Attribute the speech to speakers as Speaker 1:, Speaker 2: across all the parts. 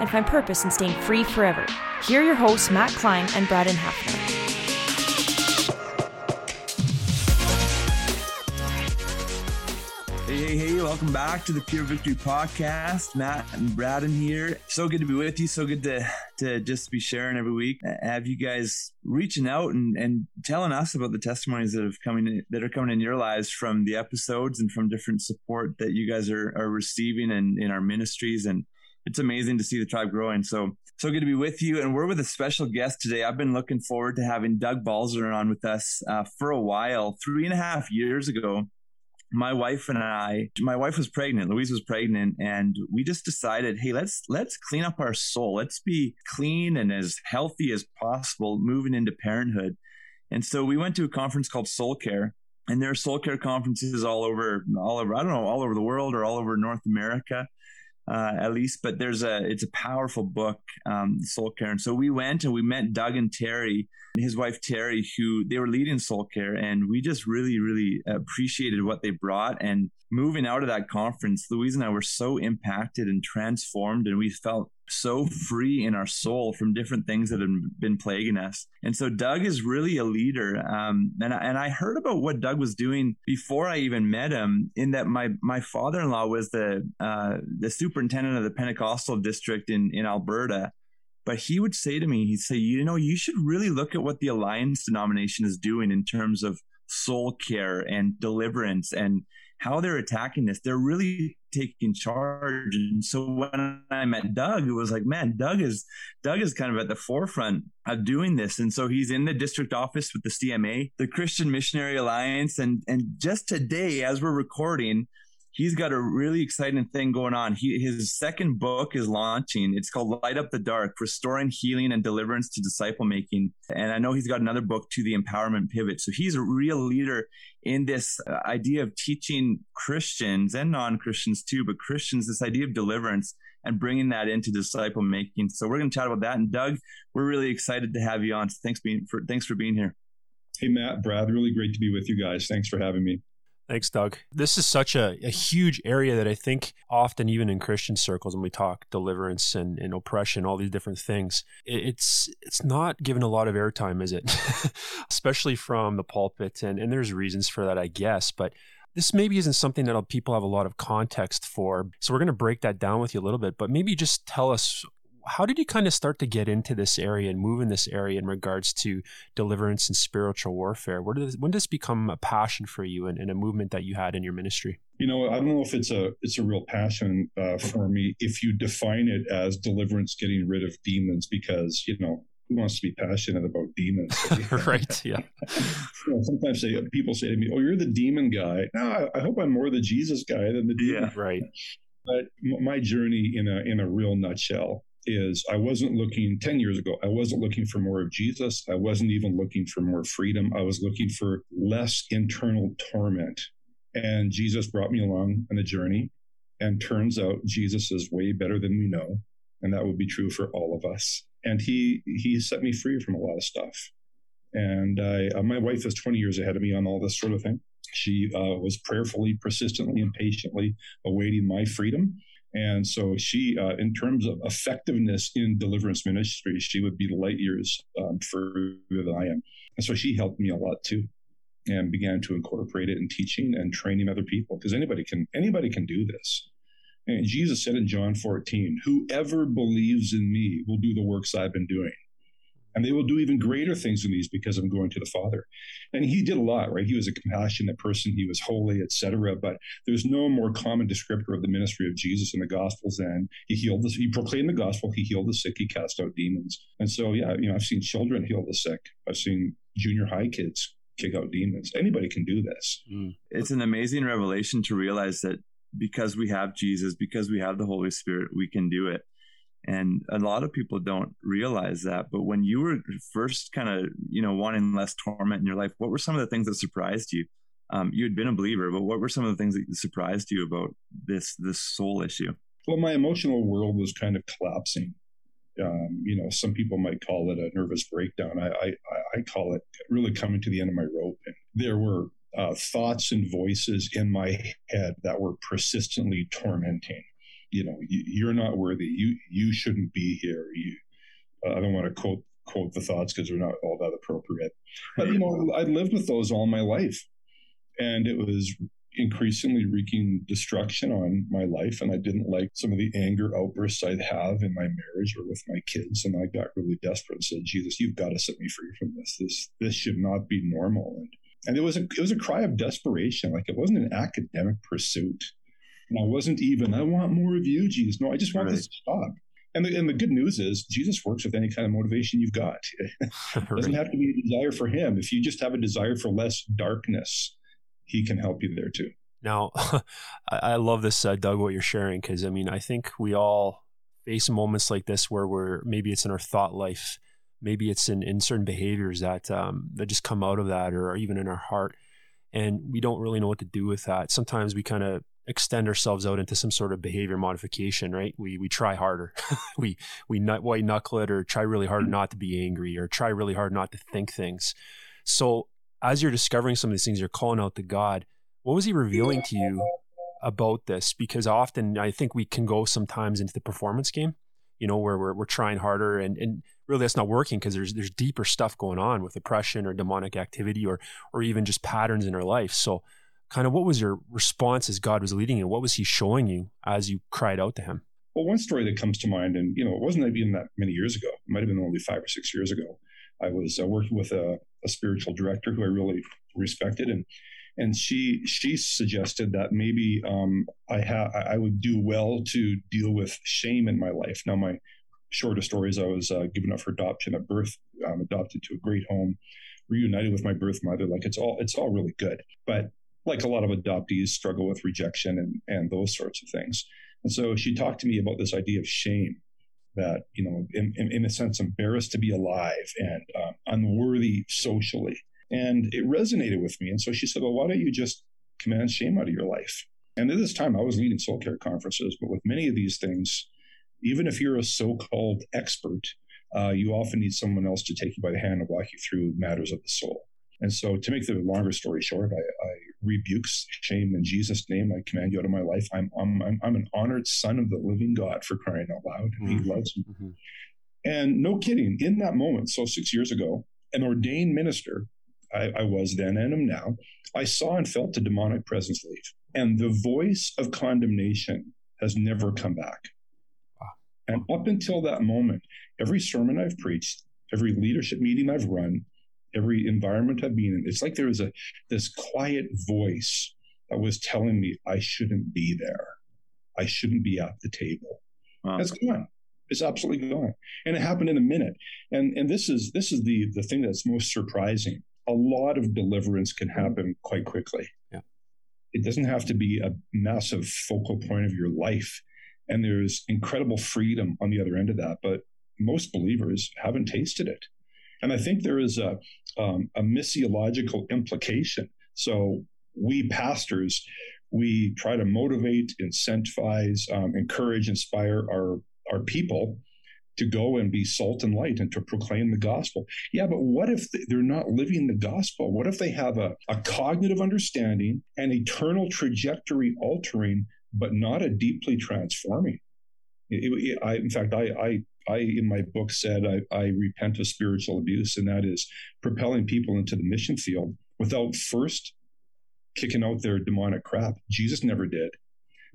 Speaker 1: and find purpose in staying free forever. Here are your hosts, Matt Klein and Braden Hafner.
Speaker 2: Hey, hey, hey, welcome back to the Pure Victory Podcast. Matt and Braden here. So good to be with you. So good to, to just be sharing every week. Uh, have you guys reaching out and, and telling us about the testimonies that have coming in, that are coming in your lives from the episodes and from different support that you guys are, are receiving in, in our ministries. And it's amazing to see the tribe growing. So, so good to be with you. And we're with a special guest today. I've been looking forward to having Doug Balzer on with us uh, for a while. Three and a half years ago, my wife and I, my wife was pregnant, Louise was pregnant, and we just decided, hey, let's let's clean up our soul. Let's be clean and as healthy as possible moving into parenthood. And so we went to a conference called Soul Care, and there are soul care conferences all over, all over, I don't know, all over the world or all over North America uh, at least. But there's a it's a powerful book, um, Soul Care. And so we went and we met Doug and Terry, his wife Terry, who they were leading Soul Care, and we just really really appreciated what they brought. And moving out of that conference, Louise and I were so impacted and transformed, and we felt so free in our soul from different things that had been plaguing us. And so Doug is really a leader. Um, and, and I heard about what Doug was doing before I even met him in that my, my father-in-law was the, uh, the superintendent of the Pentecostal district in, in Alberta. But he would say to me, he'd say, you know, you should really look at what the Alliance denomination is doing in terms of soul care and deliverance and how they're attacking this. They're really taking charge. And so when I met Doug, it was like, man, Doug is Doug is kind of at the forefront of doing this. And so he's in the district office with the CMA, the Christian Missionary Alliance. And and just today, as we're recording, he's got a really exciting thing going on. He, his second book is launching. It's called Light Up the Dark Restoring Healing and Deliverance to Disciple Making. And I know he's got another book to the Empowerment Pivot. So he's a real leader in this uh, idea of teaching Christians and non Christians too, but Christians, this idea of deliverance and bringing that into disciple making. So we're going to chat about that. And Doug, we're really excited to have you on. Thanks, being, for, thanks for being here.
Speaker 3: Hey, Matt, Brad, really great to be with you guys. Thanks for having me.
Speaker 4: Thanks, Doug. This is such a, a, huge area that I think often, even in Christian circles, when we talk deliverance and, and oppression, all these different things, it's it's not given a lot of airtime, is it? Especially from the pulpit, and and there's reasons for that, I guess. But this maybe isn't something that people have a lot of context for. So we're going to break that down with you a little bit. But maybe just tell us how did you kind of start to get into this area and move in this area in regards to deliverance and spiritual warfare? Where did when did this become a passion for you and, and, a movement that you had in your ministry?
Speaker 3: You know, I don't know if it's a it's a real passion uh, for me if you define it as deliverance, getting rid of demons, because you know who wants to be passionate about demons?
Speaker 4: right. Yeah.
Speaker 3: you know, sometimes say, people say to me, "Oh, you're the demon guy." No, I, I, hope I'm more the Jesus guy than the demon.
Speaker 4: Yeah. Right.
Speaker 3: But my journey, in a in a real nutshell, is I wasn't looking 10 years ago, I wasn't looking for more of Jesus. I wasn't even looking for more freedom. I was looking for less internal torment. And Jesus brought me along on the journey. And turns out Jesus is way better than we know. And that would be true for all of us. And he he set me free from a lot of stuff. And I, uh, my wife is 20 years ahead of me on all this sort of thing. She uh, was prayerfully, persistently, and patiently awaiting my freedom. And so she, uh, in terms of effectiveness in deliverance ministry, she would be light years um, further than I am. And so she helped me a lot too, and began to incorporate it in teaching and training other people because anybody can anybody can do this. And Jesus said in John 14, "Whoever believes in me will do the works I've been doing." And they will do even greater things than these because I'm going to the Father. And he did a lot, right? He was a compassionate person, he was holy, etc. But there's no more common descriptor of the ministry of Jesus in the Gospels than he healed the, he proclaimed the gospel, he healed the sick, he cast out demons. And so, yeah, you know, I've seen children heal the sick, I've seen junior high kids kick out demons. Anybody can do this.
Speaker 2: Mm. It's an amazing revelation to realize that because we have Jesus, because we have the Holy Spirit, we can do it. And a lot of people don't realize that. But when you were first kind of, you know, wanting less torment in your life, what were some of the things that surprised you? Um, you had been a believer, but what were some of the things that surprised you about this this soul issue?
Speaker 3: Well, my emotional world was kind of collapsing. Um, you know, some people might call it a nervous breakdown. I, I, I call it really coming to the end of my rope. And there were uh, thoughts and voices in my head that were persistently tormenting you know, you, are not worthy. You you shouldn't be here. You, I don't want to quote quote the thoughts because they're not all that appropriate. But you know, I lived with those all my life, and it was increasingly wreaking destruction on my life. And I didn't like some of the anger outbursts I'd have in my marriage or with my kids. And I got really desperate and said, Jesus, you've got to set me free from this. This this should not be normal. And and it was a it was a cry of desperation. Like it wasn't an academic pursuit. And I wasn't even, I want more of you, Jesus. No, I just want right. this to stop. And the, and the good news is Jesus works with any kind of motivation you've got. It doesn't have to be a desire for him. If you just have a desire for less darkness, he can help you there too.
Speaker 4: Now, I love this, uh, Doug, what you're sharing, because I mean, I think we all face moments like this where we're maybe it's in our thought life, maybe it's in, in certain behaviors that um, that just come out of that, or even in our heart, and we don't really know what to do with that. Sometimes we kind of extend ourselves out into some sort of behavior modification, right? We we try harder, we we nut white knuckle it, or try really hard mm-hmm. not to be angry, or try really hard not to think things. So as you're discovering some of these things, you're calling out to God. What was He revealing to you about this? Because often I think we can go sometimes into the performance game, you know, where we're we're trying harder and and really that's not working because there's there's deeper stuff going on with oppression or demonic activity or or even just patterns in our life. So kind of what was your response as God was leading you? What was He showing you as you cried out to Him?
Speaker 3: Well, one story that comes to mind, and you know, it wasn't even that many years ago. It might have been only five or six years ago. I was uh, working with a, a, spiritual director who I really respected, and and she she suggested that maybe um, I ha- I would do well to deal with shame in my life. Now, my shortest story is I was uh, given up for adoption at birth, um, adopted to a great home, reunited with my birth mother. Like it's all it's all really good, but like a lot of adoptees struggle with rejection and, and those sorts of things. And so she talked to me about this idea of shame that, you know, in, in, in a sense, embarrassed to be alive and um, unworthy socially. And it resonated with me. And so she said, well, why don't you just command shame out of your life? And at this time, I was leading soul care conferences, but with many of these things, even if you're a so called expert, uh, you often need someone else to take you by the hand and walk you through matters of the soul. And so, to make the longer story short, I, I rebuke shame in Jesus' name. I command you out of my life. I'm, I'm, I'm, I'm an honored son of the living God for crying out loud. And mm-hmm. He loves me. Mm-hmm. And no kidding, in that moment, so six years ago, an ordained minister, I, I was then and am now, I saw and felt the demonic presence leave. And the voice of condemnation has never come back. And up until that moment, every sermon I've preached, every leadership meeting I've run, every environment I've been in, it's like there was a this quiet voice that was telling me I shouldn't be there. I shouldn't be at the table. Wow. That's gone. It's absolutely gone. And it happened in a minute. And and this is this is the the thing that's most surprising. A lot of deliverance can happen quite quickly.
Speaker 4: Yeah.
Speaker 3: It doesn't have to be a massive focal point of your life. And there's incredible freedom on the other end of that. But most believers haven't tasted it. And I think there is a, um, a missiological implication. So we pastors, we try to motivate, incentivize, um, encourage, inspire our, our people to go and be salt and light and to proclaim the gospel. Yeah, but what if they're not living the gospel? What if they have a, a cognitive understanding and eternal trajectory altering, but not a deeply transforming? It, it, I, in fact, I, I, I, in my book, said I, I repent of spiritual abuse, and that is propelling people into the mission field without first kicking out their demonic crap. Jesus never did.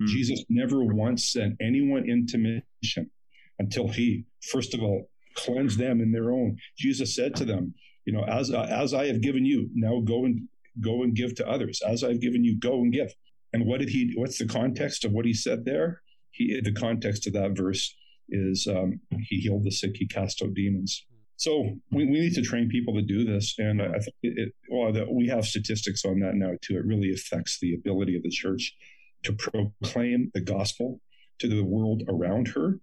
Speaker 3: Mm-hmm. Jesus never once sent anyone into mission until he, first of all, cleansed them in their own. Jesus said to them, you know, as uh, as I have given you, now go and go and give to others. As I've given you, go and give. And what did he? What's the context of what he said there? He, the context of that verse is um, he healed the sick, he cast out demons. So we, we need to train people to do this, and I think it, it well that we have statistics on that now too. It really affects the ability of the church to proclaim the gospel to the world around her,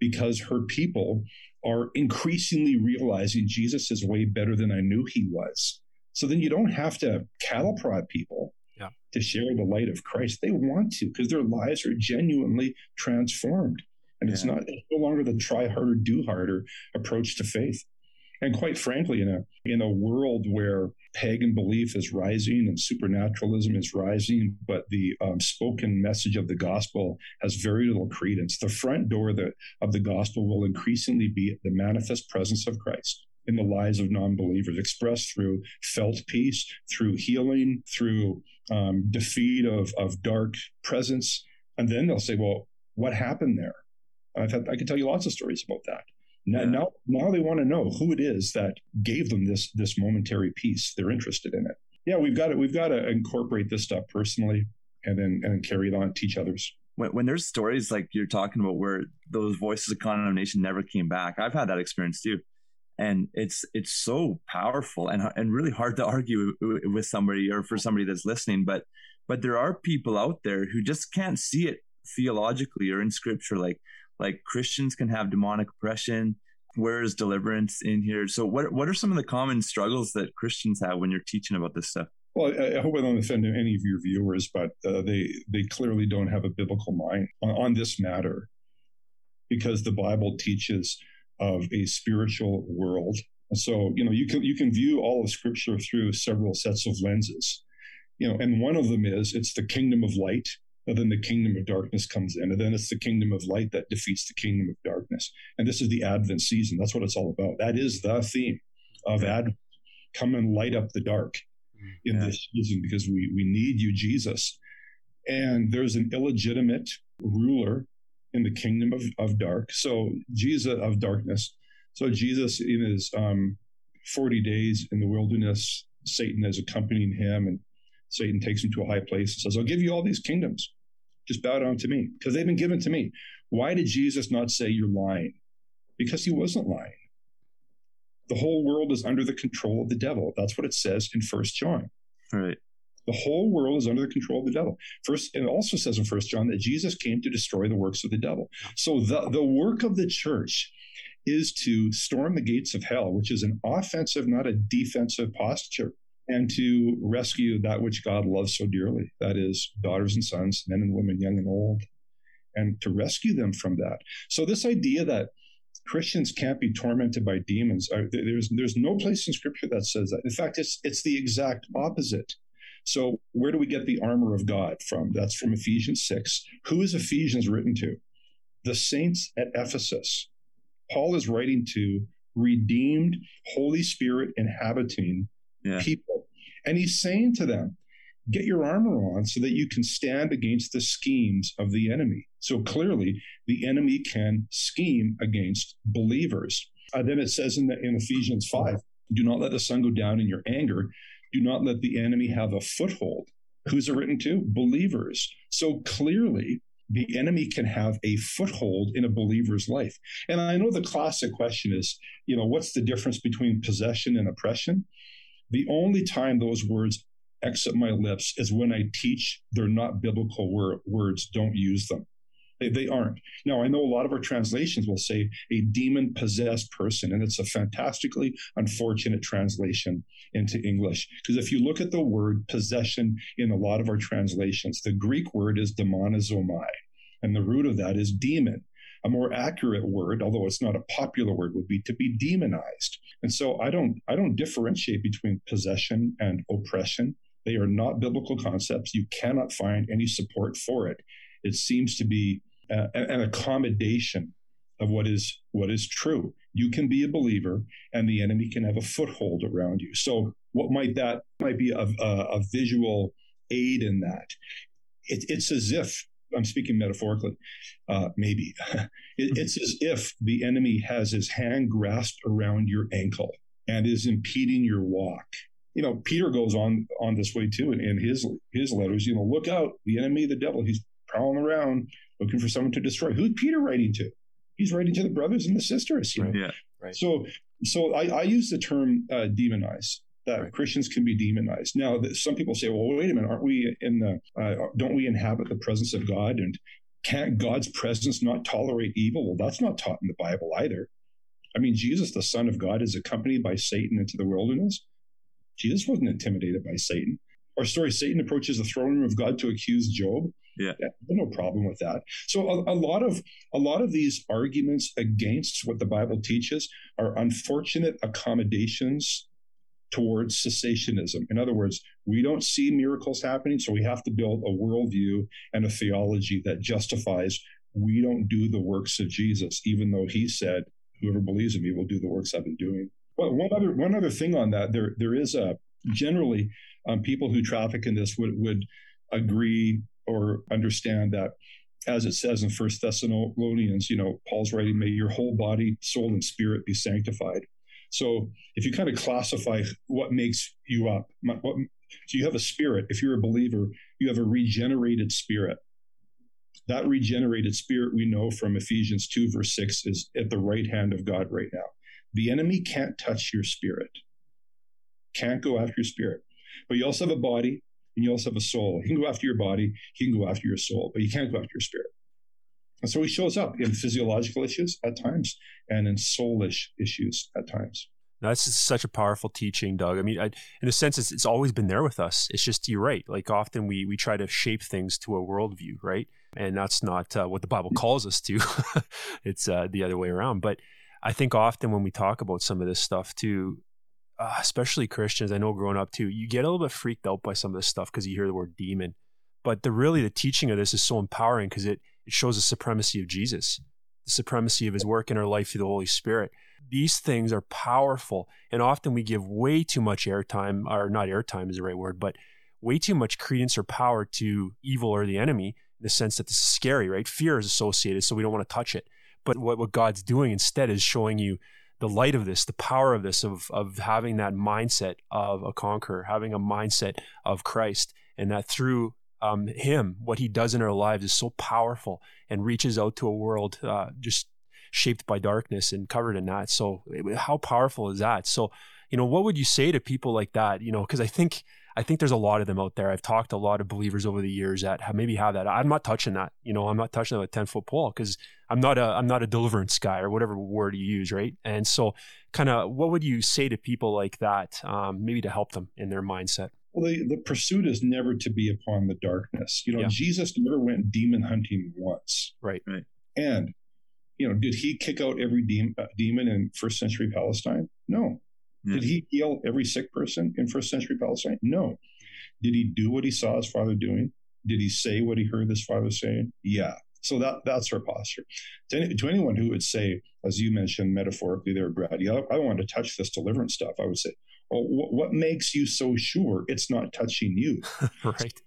Speaker 3: because her people are increasingly realizing Jesus is way better than I knew he was. So then you don't have to cattle prod people
Speaker 4: yeah.
Speaker 3: to share the light of Christ. They want to because their lives are genuinely transformed. And yeah. it's not it's no longer the try harder, do harder approach to faith. And quite frankly, in a in a world where pagan belief is rising and supernaturalism is rising, but the um, spoken message of the gospel has very little credence, the front door the, of the gospel will increasingly be the manifest presence of Christ in the lives of non-believers, expressed through felt peace, through healing, through um, defeat of of dark presence. And then they'll say, "Well, what happened there?" I've had, I can tell you lots of stories about that. Now, yeah. now, now they want to know who it is that gave them this this momentary peace. They're interested in it. Yeah, we've got to we've got to incorporate this stuff personally, and then and carry it on, teach others.
Speaker 2: When, when there's stories like you're talking about where those voices of condemnation never came back, I've had that experience too, and it's it's so powerful and and really hard to argue with somebody or for somebody that's listening. But but there are people out there who just can't see it theologically or in scripture, like like Christians can have demonic oppression. Where is deliverance in here? So, what what are some of the common struggles that Christians have when you're teaching about this stuff?
Speaker 3: Well, I, I hope I don't offend any of your viewers, but uh, they they clearly don't have a biblical mind on, on this matter, because the Bible teaches of a spiritual world. So, you know, you can you can view all of Scripture through several sets of lenses. You know, and one of them is it's the kingdom of light, and then the kingdom of darkness comes in. And then it's the kingdom of light that defeats the kingdom of darkness. And this is the Advent season. That's what it's all about. That is the theme of Advent. Come and light up the dark in yeah. this season because we, we need you, Jesus. And there's an illegitimate ruler in the kingdom of, of dark. So Jesus of darkness. So Jesus in his um, 40 days in the wilderness, Satan is accompanying him and Satan takes him to a high place and says, I'll give you all these kingdoms. Just bow down to me because they've been given to me. Why did Jesus not say you're lying? Because he wasn't lying. The whole world is under the control of the devil. That's what it says in First John.
Speaker 2: Right.
Speaker 3: The whole world is under the control of the devil. First, it also says in First John that Jesus came to destroy the works of the devil. So the, the work of the church is to storm the gates of hell, which is an offensive, not a defensive posture and to rescue that which God loves so dearly that is, daughters and sons, men and women, young and old, and to rescue them from that. So, this idea that Christians can't be tormented by demons, uh, there's, there's no place in Scripture that says that. In fact, it's, it's the exact opposite. So, where do we get the armor of God from? That's from Ephesians 6. Who is Ephesians written to? The saints at Ephesus. Paul is writing to redeemed, Holy Spirit inhabiting yeah. people. And he's saying to them, get your armor on so that you can stand against the schemes of the enemy. So clearly, the enemy can scheme against believers. Uh, then it says in, the, in Ephesians 5 do not let the sun go down in your anger. Do not let the enemy have a foothold. Who's it written to? Believers. So clearly, the enemy can have a foothold in a believer's life. And I know the classic question is, you know, what's the difference between possession and oppression? The only time those words exit my lips is when I teach they're not biblical wor- words, don't use them. They, they aren't. Now, I know a lot of our translations will say a demon possessed person, and it's a fantastically unfortunate translation into English. Because if you look at the word possession in a lot of our translations, the Greek word is demonizomai, and the root of that is demon. A more accurate word, although it's not a popular word, would be to be demonized. And so I don't I don't differentiate between possession and oppression. They are not biblical concepts. You cannot find any support for it. It seems to be uh, an accommodation of what is what is true. You can be a believer, and the enemy can have a foothold around you. So, what might that might be a, a, a visual aid in that? It, it's as if I'm speaking metaphorically, uh, maybe it, it's as if the enemy has his hand grasped around your ankle and is impeding your walk you know, Peter goes on on this way too in, in his his letters. You know, look out, the enemy, the devil, he's prowling around looking for someone to destroy. Who's Peter writing to? He's writing to the brothers and the sisters.
Speaker 2: Right. Yeah.
Speaker 3: Right. So, so I, I use the term uh, demonize. That right. Christians can be demonized. Now, some people say, "Well, wait a minute, aren't we in the? Uh, don't we inhabit the presence of God? And can't God's presence not tolerate evil?" Well, that's not taught in the Bible either. I mean, Jesus, the Son of God, is accompanied by Satan into the wilderness. Jesus wasn't intimidated by Satan. Our story, Satan approaches the throne room of God to accuse Job.
Speaker 2: Yeah.
Speaker 3: yeah no problem with that. So a, a, lot of a lot of these arguments against what the Bible teaches are unfortunate accommodations towards cessationism. In other words, we don't see miracles happening, so we have to build a worldview and a theology that justifies we don't do the works of Jesus, even though he said, Whoever believes in me will do the works I've been doing. Well, one other one other thing on that, there there is a generally um, people who traffic in this would would agree or understand that as it says in First Thessalonians, you know, Paul's writing, "May your whole body, soul, and spirit be sanctified." So, if you kind of classify what makes you up, what, so you have a spirit. If you're a believer, you have a regenerated spirit. That regenerated spirit, we know from Ephesians two verse six, is at the right hand of God right now. The enemy can't touch your spirit, can't go after your spirit. But you also have a body and you also have a soul. He can go after your body, he can go after your soul, but you can't go after your spirit. And so he shows up in physiological issues at times and in soulish issues at times.
Speaker 4: That's such a powerful teaching, Doug. I mean, I, in a sense, it's, it's always been there with us. It's just you're right. Like often we we try to shape things to a worldview, right? And that's not uh, what the Bible calls us to. it's uh, the other way around. But I think often when we talk about some of this stuff too, uh, especially Christians, I know growing up too, you get a little bit freaked out by some of this stuff because you hear the word demon. But the really the teaching of this is so empowering because it it shows the supremacy of Jesus, the supremacy of His work in our life through the Holy Spirit. These things are powerful, and often we give way too much airtime, or not airtime is the right word, but way too much credence or power to evil or the enemy in the sense that this is scary, right? Fear is associated, so we don't want to touch it. But what, what God's doing instead is showing you the light of this, the power of this, of, of having that mindset of a conqueror, having a mindset of Christ, and that through um, Him, what He does in our lives is so powerful and reaches out to a world uh, just shaped by darkness and covered in that. So, how powerful is that? So, you know, what would you say to people like that? You know, because I think I think there's a lot of them out there. I've talked to a lot of believers over the years that have, maybe have that. I'm not touching that. You know, I'm not touching a 10 foot pole because I'm not a I'm not a deliverance guy or whatever word you use, right? And so, kind of, what would you say to people like that, um, maybe to help them in their mindset?
Speaker 3: Well, the, the pursuit is never to be upon the darkness. You know, yeah. Jesus never went demon hunting once.
Speaker 4: Right.
Speaker 2: Right.
Speaker 3: And, you know, did he kick out every de- uh, demon in first century Palestine? No. Yeah. Did he heal every sick person in first century Palestine? No. Did he do what he saw his father doing? Did he say what he heard his father saying? Yeah. So that that's our posture. To, any, to anyone who would say, as you mentioned metaphorically there, Brad, yeah, I don't want to touch this deliverance stuff. I would say, well, what makes you so sure it's not touching you?
Speaker 4: right.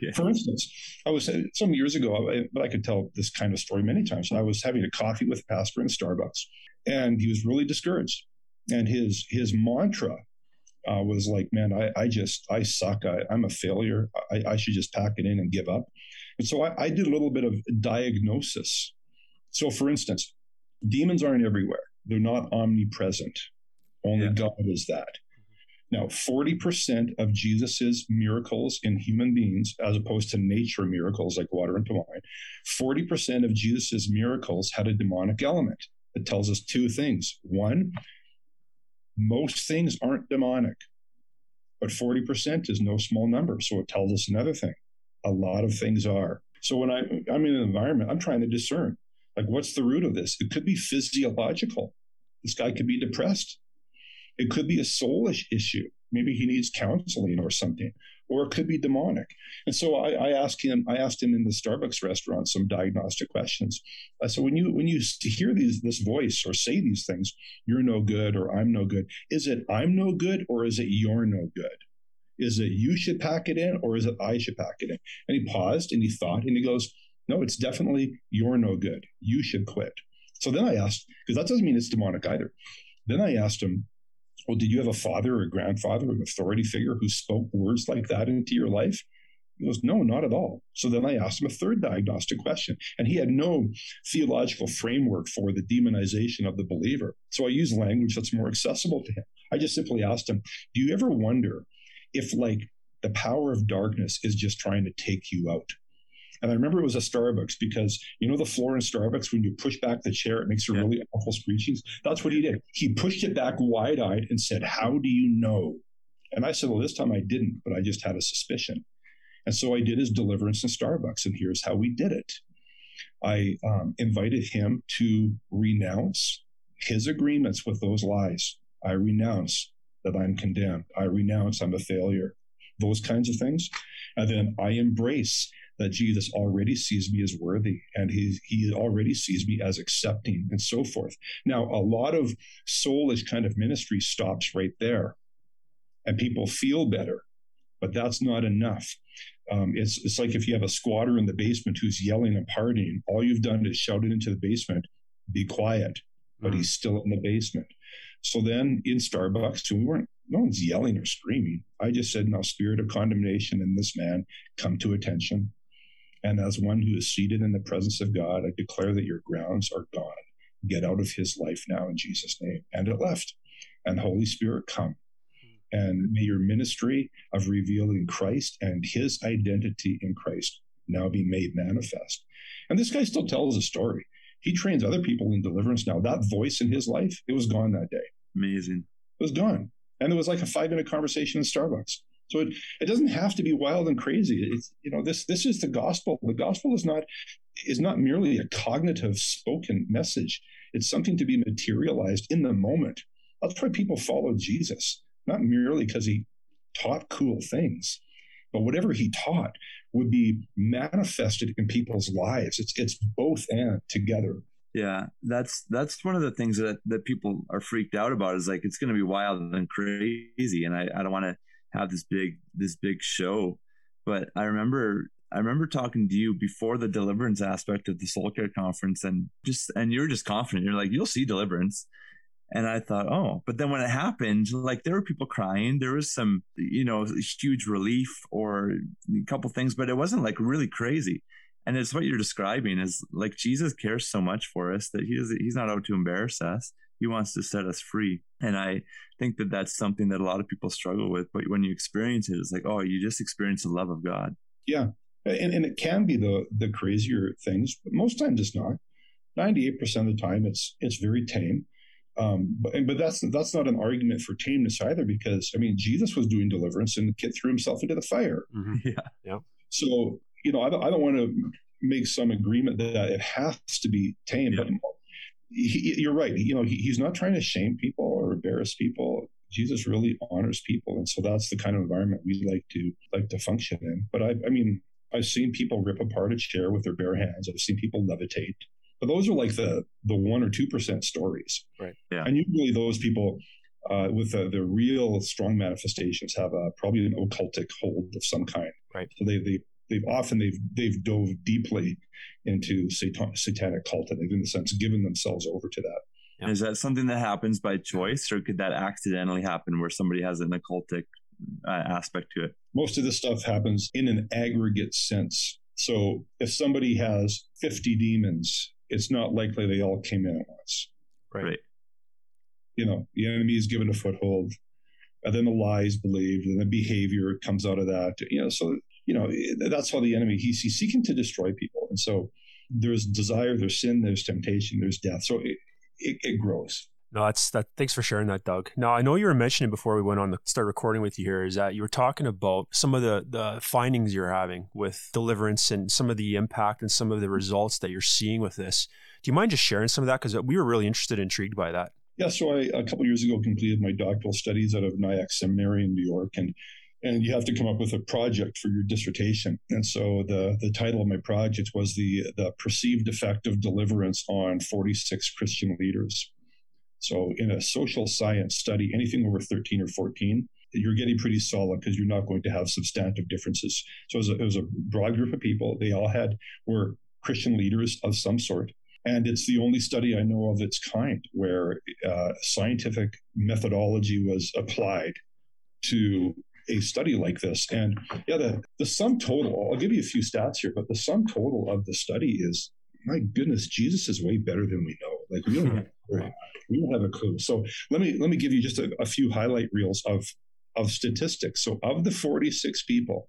Speaker 3: Yeah. For instance, I was some years ago, I, but I could tell this kind of story many times. I was having a coffee with a pastor in Starbucks, and he was really discouraged. And his his mantra uh, was like, "Man, I, I just I suck. I, am a failure. I, I, should just pack it in and give up." And so I, I did a little bit of diagnosis. So, for instance, demons aren't everywhere; they're not omnipresent. Only yeah. God is that. Now, 40% of Jesus's miracles in human beings, as opposed to nature miracles like water into wine, 40% of Jesus's miracles had a demonic element. It tells us two things. One, most things aren't demonic, but 40% is no small number. So it tells us another thing. A lot of things are. So when I, I'm in an environment, I'm trying to discern like, what's the root of this? It could be physiological. This guy could be depressed. It could be a soulish issue. Maybe he needs counseling or something, or it could be demonic. And so I, I asked him. I asked him in the Starbucks restaurant some diagnostic questions. I said, when you when you hear these this voice or say these things, you're no good or I'm no good. Is it I'm no good or is it you're no good? Is it you should pack it in or is it I should pack it in? And he paused and he thought and he goes, No, it's definitely you're no good. You should quit. So then I asked, because that doesn't mean it's demonic either. Then I asked him, well, did you have a father or a grandfather or an authority figure who spoke words like that into your life? He goes, No, not at all. So then I asked him a third diagnostic question, and he had no theological framework for the demonization of the believer. So I used language that's more accessible to him. I just simply asked him, Do you ever wonder if, like, the power of darkness is just trying to take you out? And I remember it was a Starbucks because you know the floor in Starbucks when you push back the chair, it makes a yeah. really awful screeching. That's what he did. He pushed it back wide eyed and said, "How do you know?" And I said, "Well, this time I didn't, but I just had a suspicion." And so I did his deliverance in Starbucks, and here's how we did it. I um, invited him to renounce his agreements with those lies. I renounce that I'm condemned. I renounce I'm a failure. Those kinds of things. And then I embrace that Jesus already sees me as worthy and he, he already sees me as accepting and so forth. Now, a lot of soulish kind of ministry stops right there and people feel better, but that's not enough. Um, it's, it's like if you have a squatter in the basement who's yelling and partying, all you've done is shout it into the basement, be quiet, but mm-hmm. he's still in the basement. So then in Starbucks, we weren't no one's yelling or screaming. I just said, now, spirit of condemnation in this man, come to attention. And as one who is seated in the presence of God, I declare that your grounds are gone. Get out of his life now in Jesus' name. And it left. And Holy Spirit, come. And may your ministry of revealing Christ and his identity in Christ now be made manifest. And this guy still tells a story. He trains other people in deliverance now. That voice in his life, it was gone that day.
Speaker 2: Amazing.
Speaker 3: It was gone. And it was like a five minute conversation in Starbucks. So it, it doesn't have to be wild and crazy. It's you know this this is the gospel. The gospel is not is not merely a cognitive spoken message. It's something to be materialized in the moment. That's why people follow Jesus, not merely because he taught cool things, but whatever he taught would be manifested in people's lives. It's it's both and together.
Speaker 2: Yeah, that's that's one of the things that that people are freaked out about. Is like it's going to be wild and crazy, and I, I don't want to have this big this big show. But I remember I remember talking to you before the deliverance aspect of the soul care conference and just and you're just confident. You're like, you'll see deliverance. And I thought, oh, but then when it happened, like there were people crying. There was some, you know, huge relief or a couple things, but it wasn't like really crazy. And it's what you're describing is like Jesus cares so much for us that he is, he's not out to embarrass us. He wants to set us free. And I think that that's something that a lot of people struggle with. But when you experience it, it's like, oh, you just experience the love of God.
Speaker 3: Yeah. And, and it can be the, the crazier things, but most times it's not. 98% of the time, it's, it's very tame. Um, but, but that's that's not an argument for tameness either, because I mean Jesus was doing deliverance and the kid threw himself into the fire.
Speaker 2: Mm-hmm. Yeah, yeah.
Speaker 3: So you know, I don't, I don't want to make some agreement that it has to be tame, yeah. but he, you're right. You know, he, he's not trying to shame people or embarrass people. Jesus really honors people, and so that's the kind of environment we like to like to function in. But I, I mean, I've seen people rip apart a chair with their bare hands. I've seen people levitate. But those are like the the one or two percent stories,
Speaker 4: right?
Speaker 2: Yeah.
Speaker 3: And usually those people uh, with the, the real strong manifestations have a probably an occultic hold of some kind,
Speaker 4: right?
Speaker 3: So they they they've often they've they've dove deeply into satan, satanic cult and they've in the sense given themselves over to that.
Speaker 2: Yeah. Is that something that happens by choice, or could that accidentally happen where somebody has an occultic uh, aspect to it?
Speaker 3: Most of this stuff happens in an aggregate sense. So if somebody has 50 demons, it's not likely they all came in at once.
Speaker 2: Right. right.
Speaker 3: You know, the enemy is given a foothold, and then the lies believed, and the behavior comes out of that. You know, so you know eh, that's how the enemy he's, he's seeking to destroy people, and so there's desire, there's sin, there's temptation, there's death. So it, it, it grows.
Speaker 4: No, that's that. Thanks for sharing that, Doug. Now I know you were mentioning before we went on to start recording with you here is that you were talking about some of the the findings you're having with deliverance and some of the impact and some of the results that you're seeing with this. Do you mind just sharing some of that because we were really interested, intrigued by that.
Speaker 3: Yeah, so I a couple years ago completed my doctoral studies out of Nyack Seminary in New York, and and you have to come up with a project for your dissertation. And so the the title of my project was the the perceived effect of deliverance on 46 Christian leaders. So in a social science study, anything over 13 or 14, you're getting pretty solid because you're not going to have substantive differences. So it was, a, it was a broad group of people. They all had were Christian leaders of some sort. And it's the only study I know of its kind where uh, scientific methodology was applied to a study like this. And yeah, the, the sum total, I'll give you a few stats here, but the sum total of the study is my goodness, Jesus is way better than we know. Like we don't, have, we don't have a clue. So let me let me give you just a, a few highlight reels of of statistics. So of the 46 people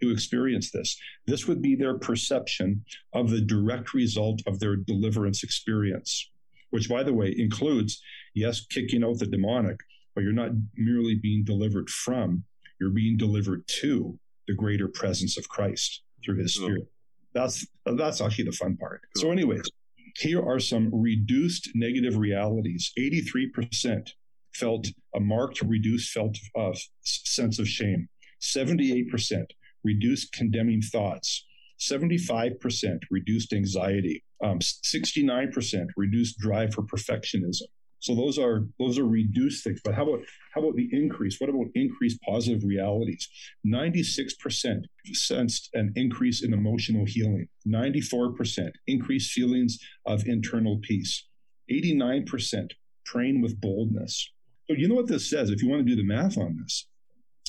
Speaker 3: who experienced this, this would be their perception of the direct result of their deliverance experience, which by the way includes, yes, kicking out the demonic, but you're not merely being delivered from, you're being delivered to the greater presence of Christ through his spirit. That's that's actually the fun part. So, anyways, here are some reduced negative realities. 83% felt a marked reduced felt uh, sense of shame. 78% reduced condemning thoughts. 75% reduced anxiety. Um, 69% reduced drive for perfectionism. So those are those are reduced things. But how about how about the increase? What about increased positive realities? 96% sensed an increase in emotional healing. 94% increased feelings of internal peace. 89% praying with boldness. So you know what this says if you want to do the math on this.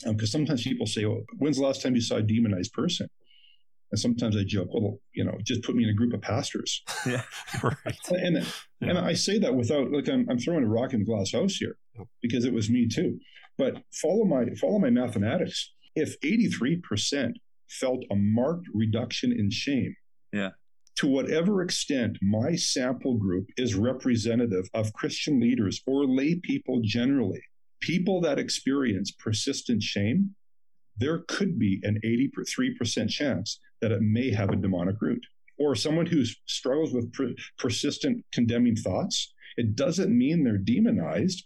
Speaker 3: Because um, sometimes people say, "Oh, when's the last time you saw a demonized person?" And sometimes I joke, well, you know, just put me in a group of pastors.
Speaker 2: Yeah, right.
Speaker 3: And yeah. and I say that without like I'm, I'm throwing a rock in the glass house here because it was me too. But follow my follow my mathematics. If 83% felt a marked reduction in shame,
Speaker 2: yeah,
Speaker 3: to whatever extent my sample group is representative of Christian leaders or lay people generally, people that experience persistent shame, there could be an 83% chance that it may have a demonic root. Or someone who struggles with per- persistent condemning thoughts, it doesn't mean they're demonized.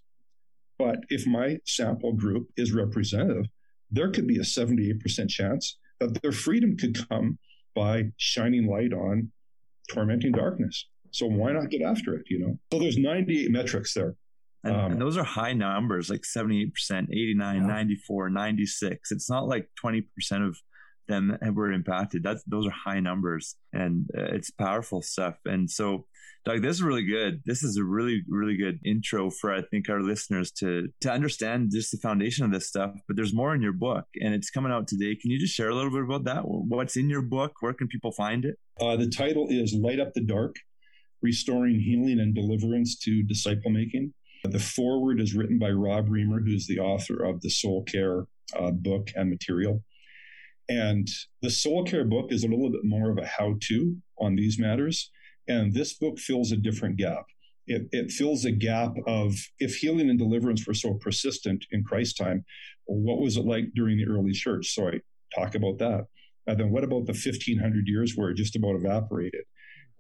Speaker 3: But if my sample group is representative, there could be a 78% chance that their freedom could come by shining light on tormenting darkness. So why not get after it, you know? So there's 98 metrics there.
Speaker 2: And, um, and, those are high numbers, like 78%, 89, yeah. 94, 96. It's not like 20% of them were impacted. That's those are high numbers, and uh, it's powerful stuff. And so, Doug, this is really good. This is a really really good intro for I think our listeners to to understand just the foundation of this stuff. But there's more in your book, and it's coming out today. Can you just share a little bit about that? What's in your book? Where can people find it?
Speaker 3: Uh, the title is "Light Up the Dark: Restoring Healing and Deliverance to Disciple Making." The foreword is written by Rob Reimer, who's the author of the Soul Care uh, book and material. And the soul care book is a little bit more of a how to on these matters. And this book fills a different gap. It, it, fills a gap of if healing and deliverance were so persistent in Christ's time, what was it like during the early church? So I talk about that. And then what about the 1500 years where it just about evaporated?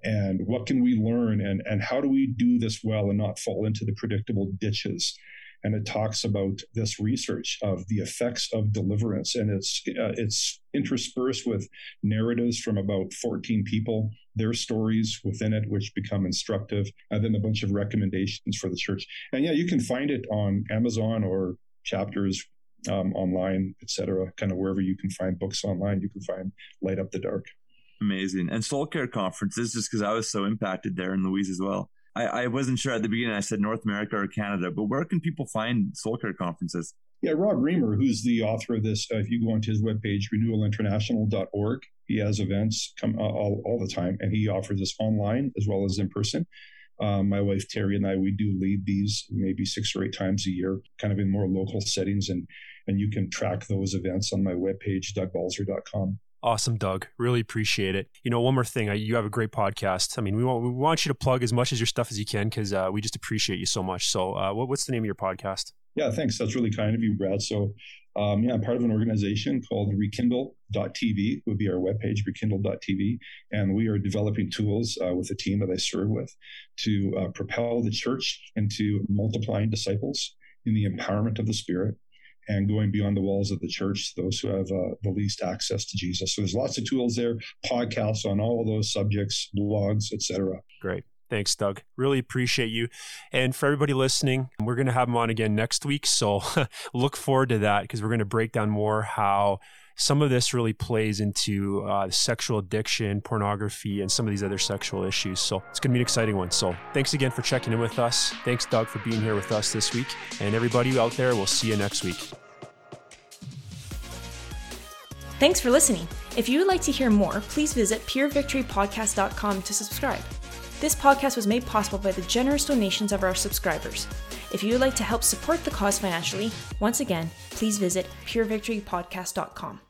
Speaker 3: And what can we learn? And, and how do we do this well and not fall into the predictable ditches? And it talks about this research of the effects of deliverance, and it's uh, it's interspersed with narratives from about 14 people, their stories within it, which become instructive, and then a bunch of recommendations for the church. And yeah, you can find it on Amazon or chapters um, online, etc. Kind of wherever you can find books online, you can find Light Up the Dark.
Speaker 2: Amazing. And soul care conferences, just because I was so impacted there in Louise as well. I, I wasn't sure at the beginning. I said North America or Canada, but where can people find soul care conferences?
Speaker 3: Yeah, Rob Reimer, who's the author of this, uh, if you go onto his webpage, renewalinternational.org, he has events come uh, all, all the time, and he offers this online as well as in person. Um, my wife Terry and I, we do lead these maybe six or eight times a year, kind of in more local settings, and and you can track those events on my webpage, dougbalzer.com.
Speaker 4: Awesome, Doug. Really appreciate it. You know, one more thing. I, you have a great podcast. I mean, we want we want you to plug as much as your stuff as you can because uh, we just appreciate you so much. So, uh, what, what's the name of your podcast?
Speaker 3: Yeah, thanks. That's really kind of you, Brad. So, um, yeah, I'm part of an organization called Rekindle.tv. Would be our webpage, Rekindle.tv, and we are developing tools uh, with a team that I serve with to uh, propel the church into multiplying disciples in the empowerment of the Spirit and going beyond the walls of the church, those who have uh, the least access to Jesus. So there's lots of tools there, podcasts on all of those subjects, blogs, etc.
Speaker 4: Great. Thanks, Doug. Really appreciate you. And for everybody listening, we're going to have him on again next week. So look forward to that because we're going to break down more how some of this really plays into uh, sexual addiction, pornography, and some of these other sexual issues. So it's going to be an exciting one. So thanks again for checking in with us. Thanks, Doug, for being here with us this week. And everybody out there, we'll see you next week.
Speaker 1: Thanks for listening. If you would like to hear more, please visit purevictorypodcast.com to subscribe. This podcast was made possible by the generous donations of our subscribers. If you would like to help support the cause financially, once again, please visit purevictorypodcast.com.